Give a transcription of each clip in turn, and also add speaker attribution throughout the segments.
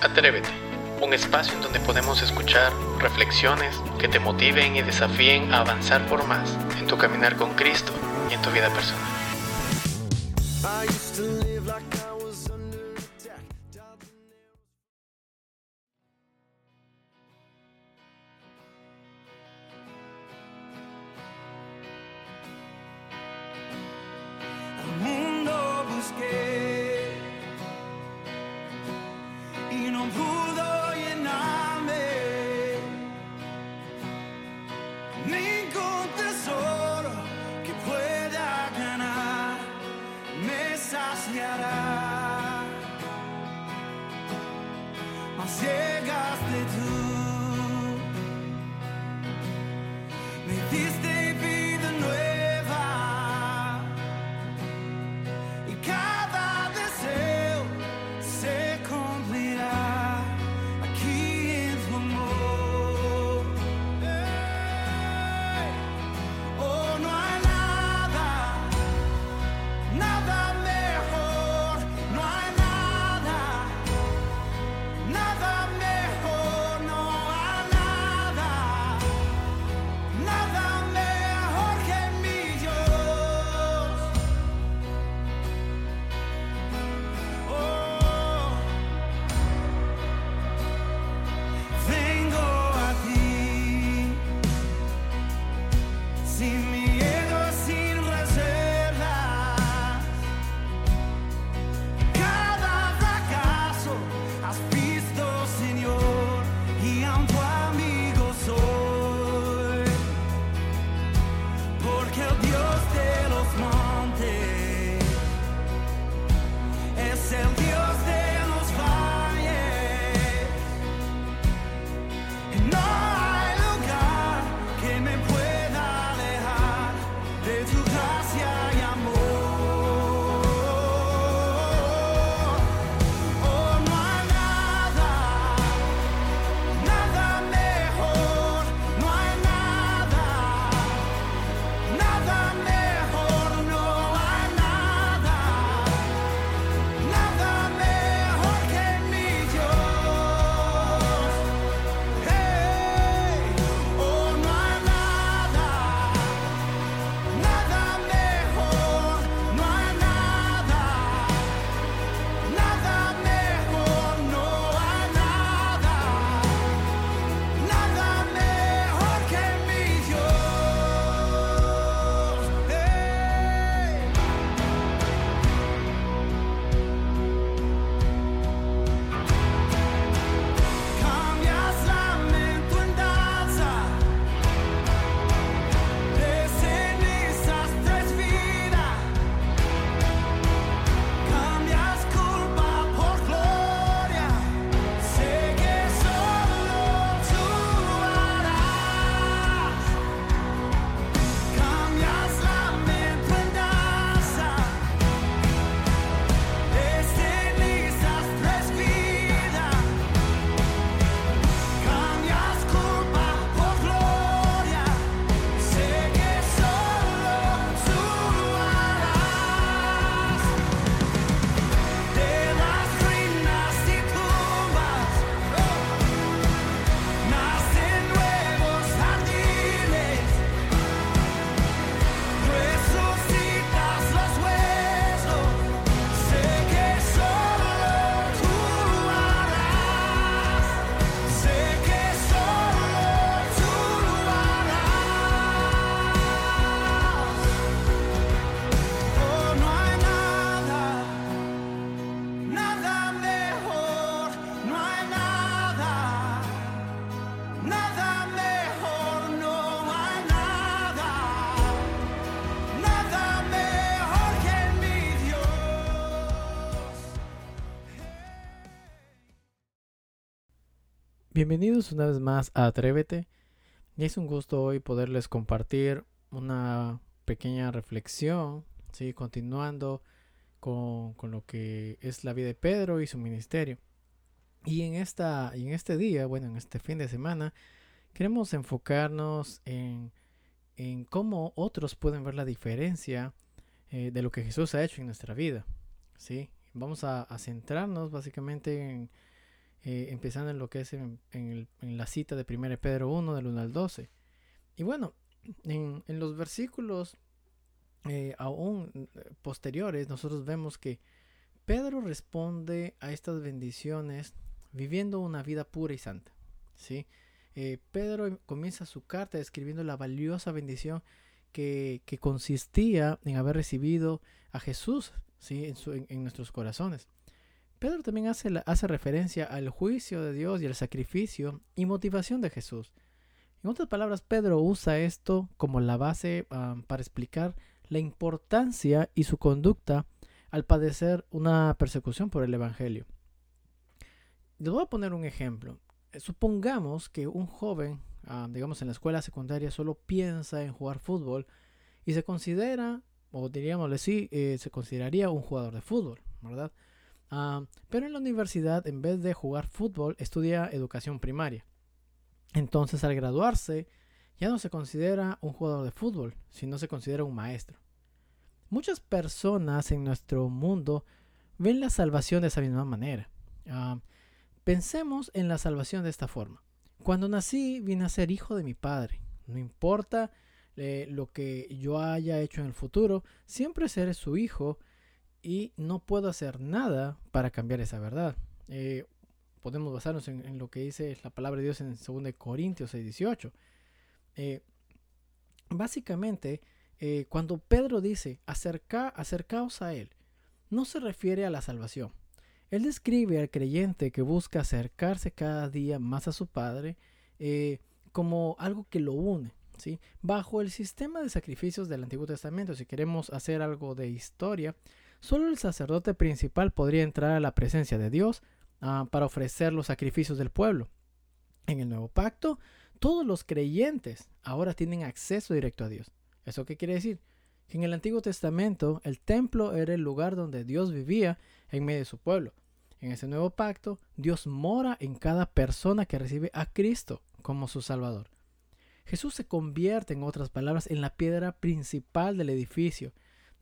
Speaker 1: Atrévete, un espacio en donde podemos escuchar reflexiones que te motiven y desafíen a avanzar por más en tu caminar con Cristo y en tu vida personal. gracia y amor.
Speaker 2: Bienvenidos una vez más a Atrévete. Y es un gusto hoy poderles compartir una pequeña reflexión, ¿sí? continuando con, lo que es la vida de Pedro y su ministerio. Y en, esta, y en este día, bueno, en este fin de semana, queremos enfocarnos en, cómo otros pueden ver la diferencia eh, de lo que Jesús ha hecho en nuestra vida. ¿sí? Vamos a centrarnos básicamente en eh, empezando en lo que es en, la cita de 1 Pedro 1, del 1 al 12. Y bueno, en, los versículos eh, aún eh, posteriores, nosotros vemos que Pedro responde a estas bendiciones viviendo una vida pura y santa. ¿sí? Pedro comienza su carta describiendo la valiosa bendición que, consistía en haber recibido a Jesús ¿sí? en, en nuestros corazones. Pedro también hace, hace referencia al juicio de Dios y al sacrificio y motivación de Jesús. En otras palabras, Pedro usa esto como la base ah, para explicar la importancia y su conducta al padecer una persecución por el Evangelio. Les voy a poner un ejemplo. Eh, supongamos que un joven, ah, digamos en la escuela secundaria, solo piensa en jugar fútbol y se considera, o diríamos así, eh, se consideraría un jugador de fútbol, ¿verdad? Ah, pero en la universidad, en vez de jugar fútbol, estudia educación primaria. Entonces, al graduarse, ya no se considera un jugador de fútbol, sino se considera un maestro. Muchas personas en nuestro mundo ven la salvación de esa misma manera. Ah, pensemos en la salvación de esta forma. Cuando nací, vine a ser hijo de mi padre. No importa eh, lo que yo haya hecho en el futuro, siempre seré su hijo y no puedo hacer nada para cambiar esa verdad. Eh, podemos basarnos en, lo que dice la palabra de Dios en 2 Corintios 6:18. Eh, básicamente, eh, cuando Pedro dice Acerca, acercaos a Él, no se refiere a la salvación. Él describe al creyente que busca acercarse cada día más a su Padre como algo que lo une. Bajo el sistema de sacrificios del Antiguo Testamento, si queremos hacer algo de historia, Solo el sacerdote principal podría entrar a la presencia de Dios ah, para ofrecer los sacrificios del pueblo. En el nuevo pacto, todos los creyentes ahora tienen acceso directo a Dios. ¿Eso qué quiere decir? Que en el Antiguo Testamento el templo era el lugar donde Dios vivía en medio de su pueblo. En ese nuevo pacto, Dios mora en cada persona que recibe a Cristo como su Salvador. Jesús se convierte, en otras palabras, en la piedra principal del edificio,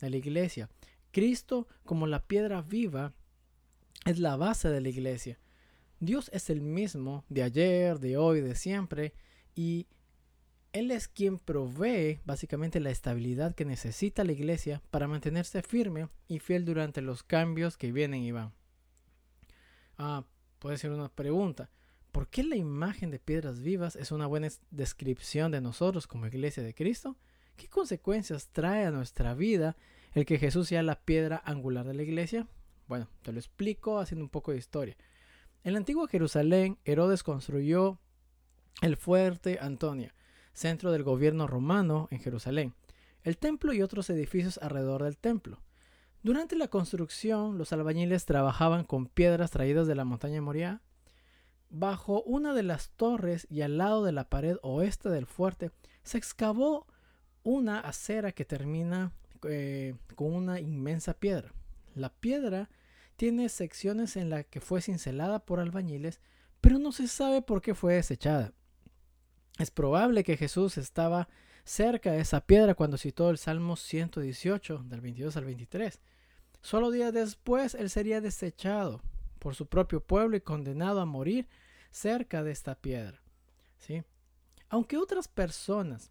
Speaker 2: de la iglesia, Cristo, como la piedra viva, es la base de la iglesia. Dios es el mismo de ayer, de hoy, de siempre, y Él es quien provee básicamente la estabilidad que necesita la iglesia para mantenerse firme y fiel durante los cambios que vienen y van. Ah, puede ser una pregunta. ¿Por qué la imagen de piedras vivas es una buena descripción de nosotros como iglesia de Cristo? ¿Qué consecuencias trae a nuestra vida el que Jesús sea la piedra angular de la iglesia? Bueno, te lo explico haciendo un poco de historia. En la antigua Jerusalén, Herodes construyó el fuerte Antonia, centro del gobierno romano en Jerusalén, el templo y otros edificios alrededor del templo. Durante la construcción, los albañiles trabajaban con piedras traídas de la montaña Moria. Bajo una de las torres y al lado de la pared oeste del fuerte se excavó una acera que termina eh, con una inmensa piedra. La piedra tiene secciones en las que fue cincelada por albañiles, pero no se sabe por qué fue desechada. Es probable que Jesús estaba cerca de esa piedra cuando citó el Salmo 118, del 22 al 23. Solo días después él sería desechado por su propio pueblo y condenado a morir cerca de esta piedra. ¿sí? Aunque otras personas,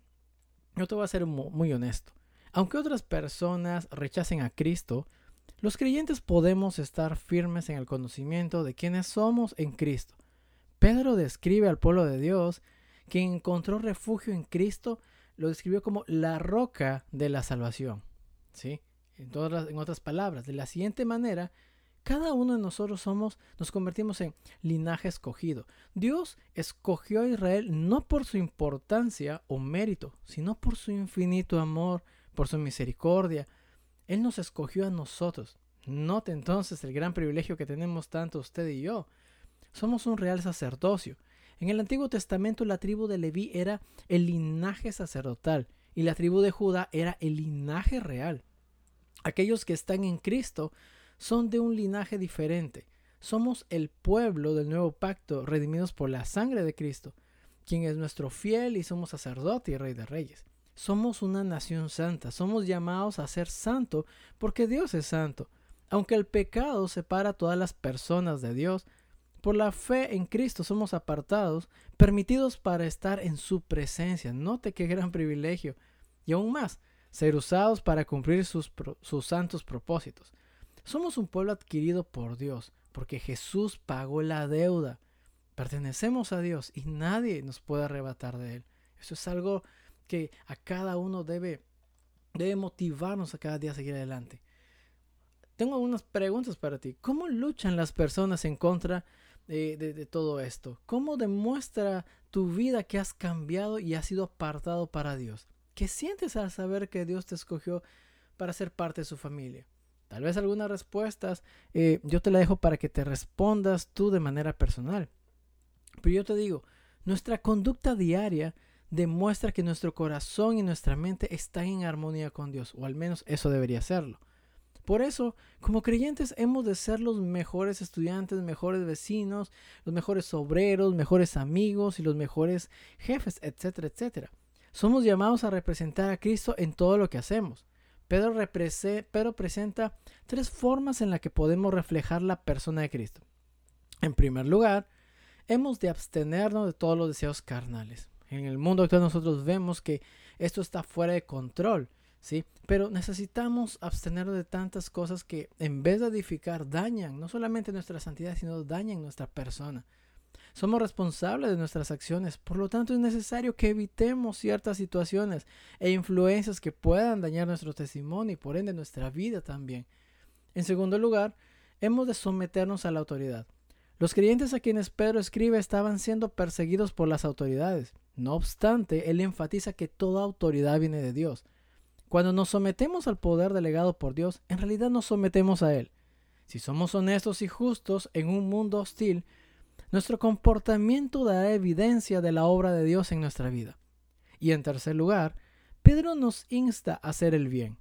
Speaker 2: yo te voy a ser muy honesto, aunque otras personas rechacen a Cristo, los creyentes podemos estar firmes en el conocimiento de quiénes somos en Cristo. Pedro describe al pueblo de Dios que encontró refugio en Cristo, lo describió como la roca de la salvación. ¿Sí? En, en otras palabras, de la siguiente manera, cada uno de nosotros somos, nos convertimos en linaje escogido. Dios escogió a Israel no por su importancia o mérito, sino por su infinito amor, por su misericordia. Él nos escogió a nosotros. Note entonces el gran privilegio que tenemos tanto usted y yo. Somos un real sacerdocio. En el Antiguo Testamento la tribu de Leví era el linaje sacerdotal y la tribu de Judá era el linaje real. Aquellos que están en Cristo son de un linaje diferente. Somos el pueblo del nuevo pacto, redimidos por la sangre de Cristo, quien es nuestro fiel y somos sacerdote y rey de reyes. Somos una nación santa, somos llamados a ser santo porque Dios es santo. Aunque el pecado separa a todas las personas de Dios, por la fe en Cristo somos apartados, permitidos para estar en su presencia. Note qué gran privilegio. Y aún más, ser usados para cumplir sus, sus santos propósitos. Somos un pueblo adquirido por Dios, porque Jesús pagó la deuda. Pertenecemos a Dios y nadie nos puede arrebatar de Él. Eso es algo que a cada uno debe, debe motivarnos a cada día a seguir adelante. Tengo algunas preguntas para ti. ¿Cómo luchan las personas en contra de, todo esto? ¿Cómo demuestra tu vida que has cambiado y has sido apartado para Dios? ¿Qué sientes al saber que Dios te escogió para ser parte de su familia? Tal vez algunas respuestas eh, yo te la dejo para que te respondas tú de manera personal. Pero yo te digo, nuestra conducta diaria demuestra que nuestro corazón y nuestra mente están en armonía con Dios, o al menos eso debería serlo. Por eso, como creyentes hemos de ser los mejores estudiantes, mejores vecinos, los mejores obreros, mejores amigos y los mejores jefes, etcétera, etcétera. Somos llamados a representar a Cristo en todo lo que hacemos. Pedro, Pedro presenta tres formas en las que podemos reflejar la persona de Cristo. En primer lugar, hemos de abstenernos de todos los deseos carnales. En el mundo actual nosotros vemos que esto está fuera de control, ¿sí? Pero necesitamos abstenernos de tantas cosas que en vez de edificar dañan no solamente nuestra santidad, sino dañan nuestra persona. Somos responsables de nuestras acciones, por lo tanto es necesario que evitemos ciertas situaciones e influencias que puedan dañar nuestro testimonio y por ende nuestra vida también. En segundo lugar, hemos de someternos a la autoridad. Los creyentes a quienes Pedro escribe estaban siendo perseguidos por las autoridades. No obstante, él enfatiza que toda autoridad viene de Dios. Cuando nos sometemos al poder delegado por Dios, en realidad nos sometemos a Él. Si somos honestos y justos en un mundo hostil, nuestro comportamiento dará evidencia de la obra de Dios en nuestra vida. Y en tercer lugar, Pedro nos insta a hacer el bien.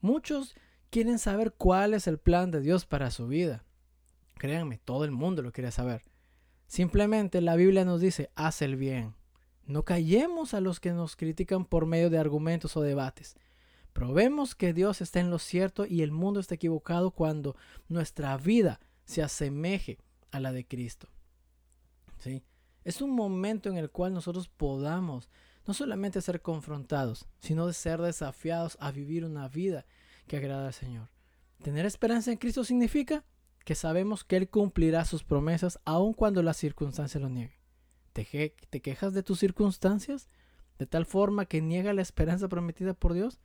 Speaker 2: Muchos quieren saber cuál es el plan de Dios para su vida. Créanme, todo el mundo lo quiere saber. Simplemente la Biblia nos dice, haz el bien. No callemos a los que nos critican por medio de argumentos o debates. Probemos que Dios está en lo cierto y el mundo está equivocado cuando nuestra vida se asemeje a la de Cristo. ¿Sí? Es un momento en el cual nosotros podamos no solamente ser confrontados, sino de ser desafiados a vivir una vida que agrada al Señor. Tener esperanza en Cristo significa que sabemos que Él cumplirá sus promesas aun cuando las circunstancias lo nieguen. ¿Te, ¿Te, quejas de tus circunstancias? ¿De tal forma que niega la esperanza prometida por Dios?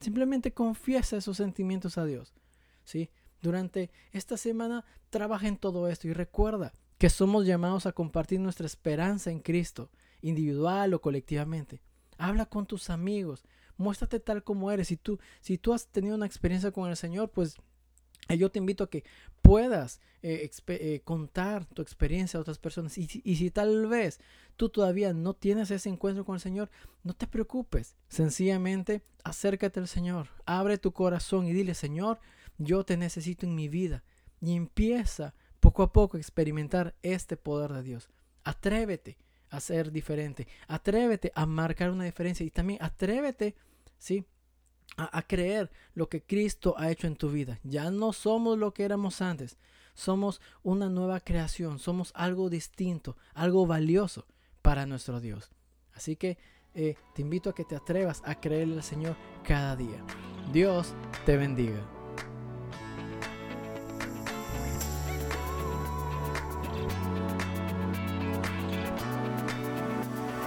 Speaker 2: Simplemente confiesa esos sentimientos a Dios. ¿sí? Durante esta semana trabaja en todo esto y recuerda que somos llamados a compartir nuestra esperanza en Cristo, individual o colectivamente. Habla con tus amigos, muéstrate tal como eres. Si tú, si tú has tenido una experiencia con el Señor, pues yo te invito a que puedas eh, eh, contar tu experiencia a otras personas. Y, y, si tal vez tú todavía no tienes ese encuentro con el Señor, no te preocupes. Sencillamente acércate al Señor, abre tu corazón y dile, Señor, yo te necesito en mi vida. Y empieza poco a poco a experimentar este poder de Dios. Atrévete a ser diferente. Atrévete a marcar una diferencia. Y también atrévete, ¿sí? A, creer lo que Cristo ha hecho en tu vida. Ya no somos lo que éramos antes. Somos una nueva creación. Somos algo distinto, algo valioso para nuestro Dios. Así que eh, te invito a que te atrevas a creerle al Señor cada día. Dios te bendiga.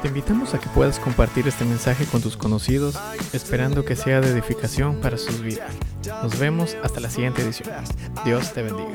Speaker 1: Te invitamos a que puedas compartir este mensaje con tus conocidos, esperando que sea de edificación para sus vidas. Nos vemos hasta la siguiente edición. Dios te bendiga.